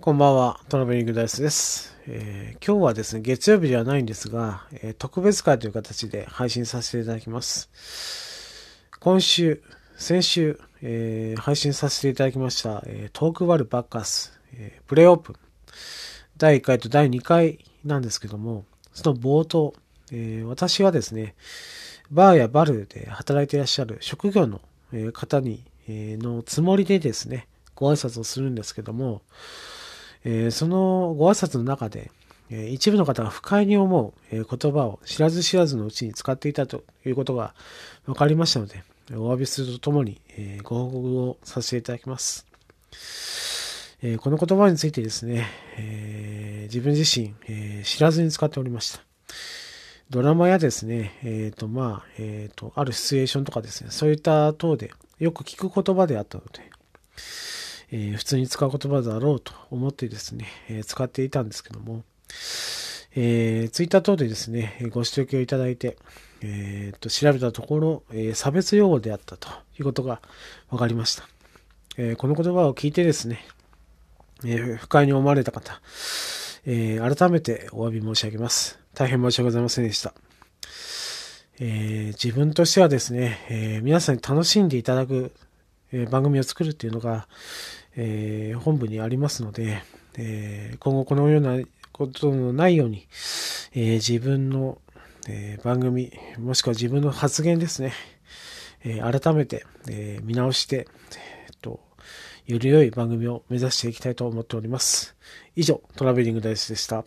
こんばんは、トラベリングダイスです、えー、今日はですね、月曜日ではないんですが、えー、特別会という形で配信させていただきます。今週、先週、えー、配信させていただきました、えトークワルバッカス、えプレイオープン、第1回と第2回なんですけども、その冒頭、え私はですね、バーやバルで働いていらっしゃる職業の方に、えのつもりでですね、ご挨拶をするんですけども、えー、そのご挨拶の中で、えー、一部の方が不快に思う、え、言葉を知らず知らずのうちに使っていたということが分かりましたので、お詫びするとともに、えー、ご報告をさせていただきます。えー、この言葉についてですね、えー、自分自身、え、知らずに使っておりました。ドラマやですね、えっ、と、まあ、えっ、と、あるシチュエーションとかですね、そういった等でよく聞く言葉であったので、え、普通に使う言葉だろうと思ってですね、え、使っていたんですけども、えー、ツイッター等でですね、ご指摘をいただいて、えー、と調べたところ、えー、差別用語であったということが分かりました。えー、この言葉を聞いてですね、えー、不快に思われた方、えー、改めてお詫び申し上げます。大変申し訳ございませんでした。えー、自分としてはですね、え、皆さんに楽しんでいただく、え、番組を作るっていうのが、え、本部にありますので、え、今後このようなことのないように、え、自分の、え番組、もしくは自分の発言ですね、え改めて、え見直して、えっと、より良い番組を目指していきたいと思っております。以上、トラベリングダイスでした。